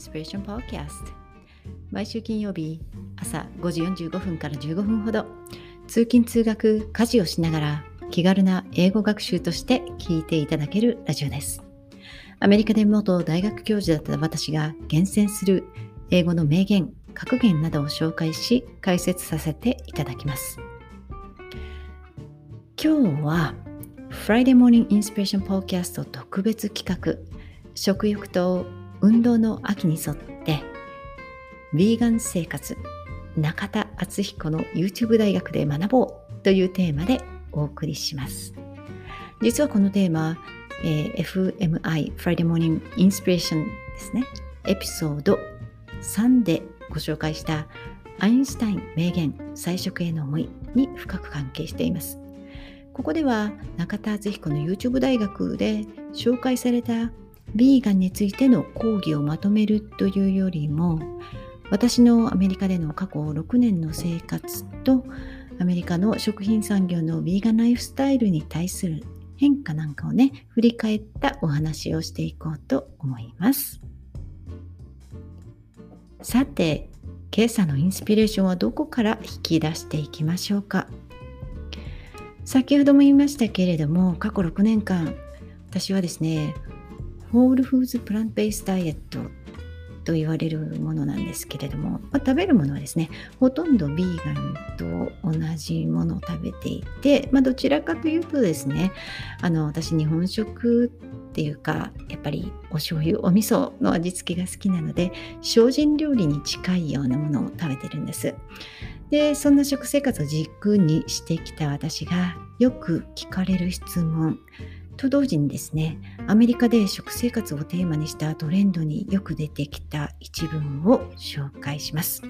ンスピレーションポッドキャスト毎週金曜日朝5時45分から15分ほど通勤通学家事をしながら気軽な英語学習として聞いていただけるラジオです。アメリカで元大学教授だった私が厳選する英語の名言格言などを紹介し解説させていただきます。今日は Friday Morning Inspiration Podcast 特別企画食欲と運動の秋に沿ってヴィーガン生活中田敦彦の YouTube 大学で学ぼうというテーマでお送りします。実はこのテーマ、えー、FMI Friday Morning Inspiration ですね。エピソード3でご紹介したアインシュタイン名言菜食への思いに深く関係しています。ここでは中田敦彦の YouTube 大学で紹介されたヴィーガンについての講義をまとめるというよりも私のアメリカでの過去6年の生活とアメリカの食品産業のヴィーガンライフスタイルに対する変化なんかをね振り返ったお話をしていこうと思います。さて今朝のインスピレーションはどこから引き出していきましょうか。先ほども言いましたけれども過去6年間私はですねホールフーズプラントベースダイエットと言われるものなんですけれども、まあ、食べるものはですねほとんどヴィーガンと同じものを食べていて、まあ、どちらかというとですねあの私日本食っていうかやっぱりお醤油お味噌の味付けが好きなので精進料理に近いようなものを食べてるんです。でそんな食生活を軸にしてきた私がよく聞かれる質問。と同時にですねアメリカで食生活をテーマにしたトレンドによく出てきた一文を紹介します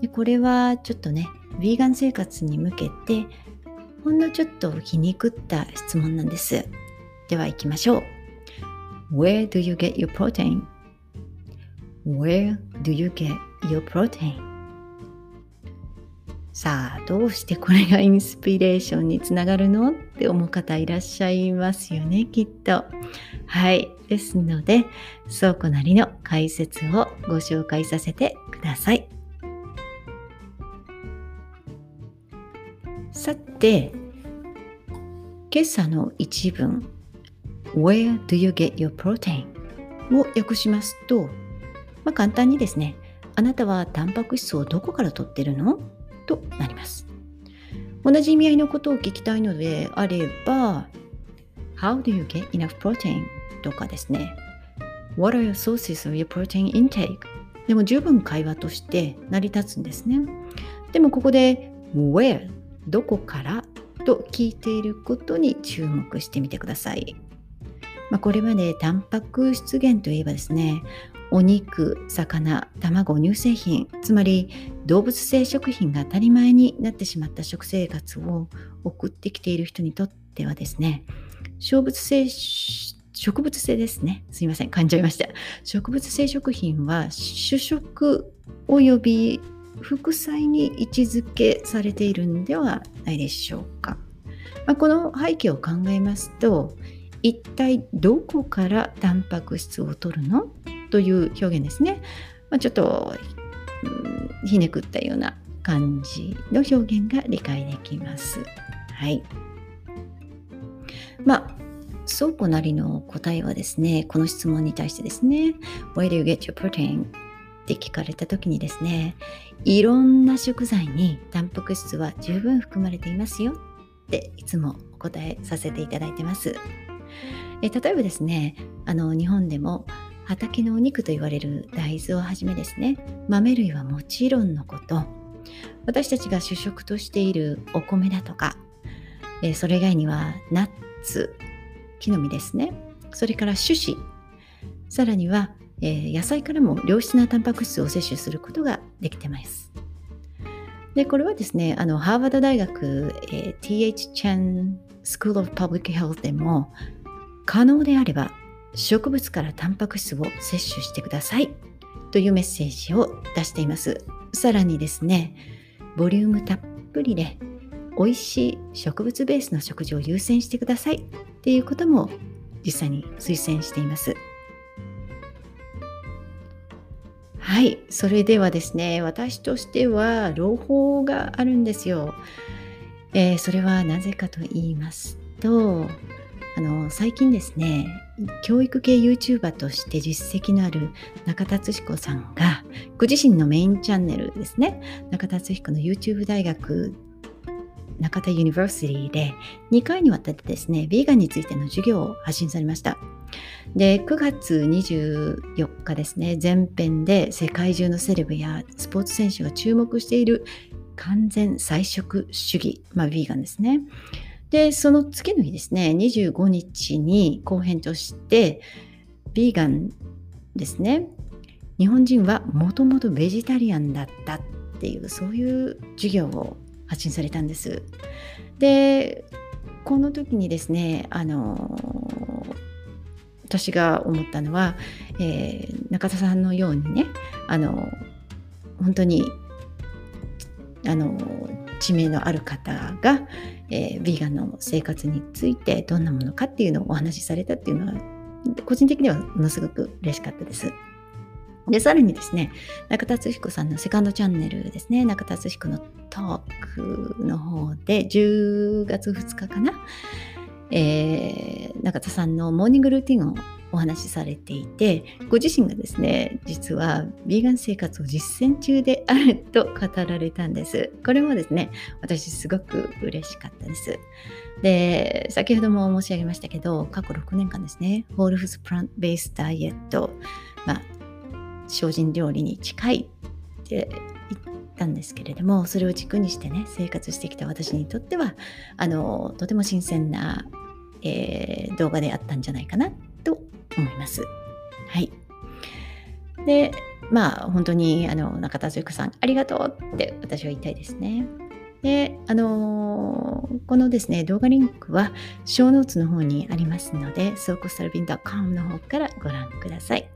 でこれはちょっとねヴィーガン生活に向けてほんのちょっと皮肉った質問なんですでは行きましょう Where do you get your protein? Where do you get your protein? さあどうしてこれがインスピレーションにつながるの？っって思う方いらっしゃいますよねきっと。はいですので倉庫なりの解説をご紹介させてください。さて今朝の一文 Where do you get your protein? を訳しますと、まあ、簡単にですねあなたはタンパク質をどこから取ってるの？となります。同じ意味合いのことを聞きたいのであれば、How do you get enough protein? とかですね、What are your sources of your protein intake? でも十分会話として成り立つんですね。でもここで Where? どこから？と聞いていることに注目してみてください。まあ、これまでタンパク質源といえばですねお肉、魚、卵、乳製品、つまり動物性食品が当たり前になってしまった食生活を送ってきている人にとってはですね、植物性植物性ですね。すいません、噛んじゃいました。植物性食品は主食及び副菜に位置づけされているんではないでしょうか。まあ、この背景を考えますと、一体どこからタンパク質を取るの？という表現ですね。まあ、ちょっと、うん、ひねくったような感じの表現が理解できます。はい。まあ、倉庫なりの答えはですね、この質問に対してですね、Where do you get your protein? って聞かれた時にですね、いろんな食材にタンパク質は十分含まれていますよっていつもお答えさせていただいてます。え例えばですね、あの日本でも畑のお肉と言われる大豆をはじめですね。豆類はもちろんのこと。私たちが主食としているお米だとか、えそれ以外にはナッツ木の実ですね。それから種子。さらには、え、野菜からも良質なタンパク質を摂取することができてます。でこれはですねあのハーバード大学、えー、TH チェンスクール・オブ・パブリック・ヘルスでも可能であれば植物からタンパク質を摂取してくださいというメッセージを出しています。さらにですね、ボリュームたっぷりで美味しい植物ベースの食事を優先してくださいっていうことも実際に推薦しています。はい、それではですね、私としては朗報があるんですよ。えー、それはなぜかと言いますと、あの最近ですね、教育系 YouTuber として実績のある中田敦彦さんが、ご自身のメインチャンネルですね、中田敦彦の YouTube 大学中田 University で2回にわたってですね、ヴィーガンについての授業を発信されました。で、9月24日ですね、前編で世界中のセレブやスポーツ選手が注目している完全菜食主義、まあ、ヴィーガンですね。で、その次の日ですね、25日に後編として、ヴィーガンですね、日本人はもともとベジタリアンだったっていう、そういう授業を発信されたんです。で、この時にですね、あの私が思ったのは、えー、中田さんのようにねあの本当にあの知名のある方が、えー、ヴィーガンの生活についてどんなものかっていうのをお話しされたっていうのは個人的にはものすごく嬉しかったです。で、さらにですね、中田敦彦さんのセカンドチャンネルですね、中田敦彦のトークの方で10月2日かな、えー、中田さんのモーニングルーティンをお話しされていてご自身がですね実はヴィーガン生活を実践中であると語られたんです。これもですね私すごく嬉しかったです。で先ほども申し上げましたけど過去6年間ですねホールフスプラントベースダイエットまあ精進料理に近いって言ったんですけれどもそれを軸にしてね生活してきた私にとってはあのとても新鮮なえー、動画であったんじゃないかなと思います。はい。で、まあ本当にあの中田敦子さんありがとうって私は言いたいですね。で、あのー、このですね、動画リンクは、ショーノーツの方にありますので、ソーコスタルビン .com の方からご覧ください。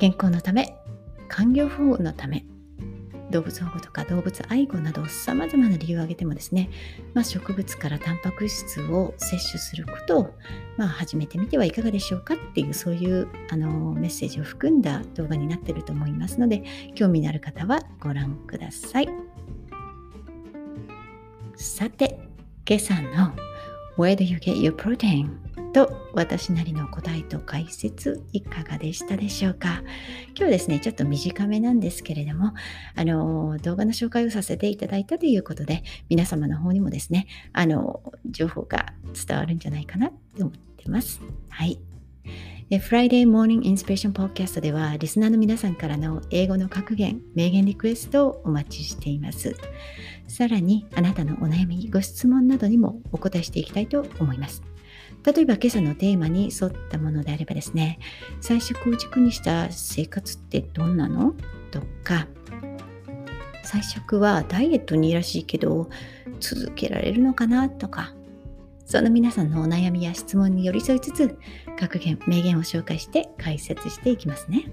健康のため、環境保護のため、動物保護とか動物愛護などさまざまな理由を挙げてもですね、まあ、植物からタンパク質を摂取することを、まあ、始めてみてはいかがでしょうかっていうそういうあのメッセージを含んだ動画になっていると思いますので興味のある方はご覧ください。さて今朝の Where do you get your protein? と私なりの答えと解説いかがでしたでしょうか今日はですねちょっと短めなんですけれどもあの動画の紹介をさせていただいたということで皆様の方にもですねあの情報が伝わるんじゃないかなと思ってますはいフ Friday Morning Inspiration Podcast ではリスナーの皆さんからの英語の格言、名言リクエストをお待ちしています。さらにあなたのお悩み、ご質問などにもお答えしていきたいと思います。例えば今朝のテーマに沿ったものであればですね、菜食を軸にした生活ってどんなの？とか、菜食はダイエットにいいらしいけど続けられるのかな？とか、その皆さんのお悩みや質問に寄り添いつつ、格言、名言を紹介して解説していきますね。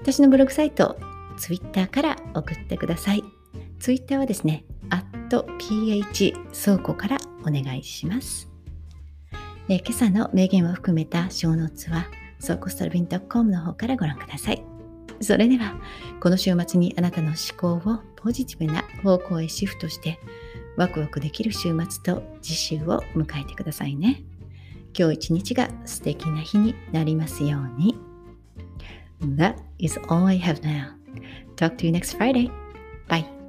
私のブログサイト、Twitter から送ってください。Twitter はですね、ph 倉庫からお願いします。え今朝の名言を含めた小ノーツは、ソーコストルビン .com の方からご覧ください。それでは、この週末にあなたの思考をポジティブな方向へシフトして、ワクワクできる週末と次週を迎えてくださいね。今日一日が素敵な日になりますように。That is all I have now. Talk to you next Friday. Bye.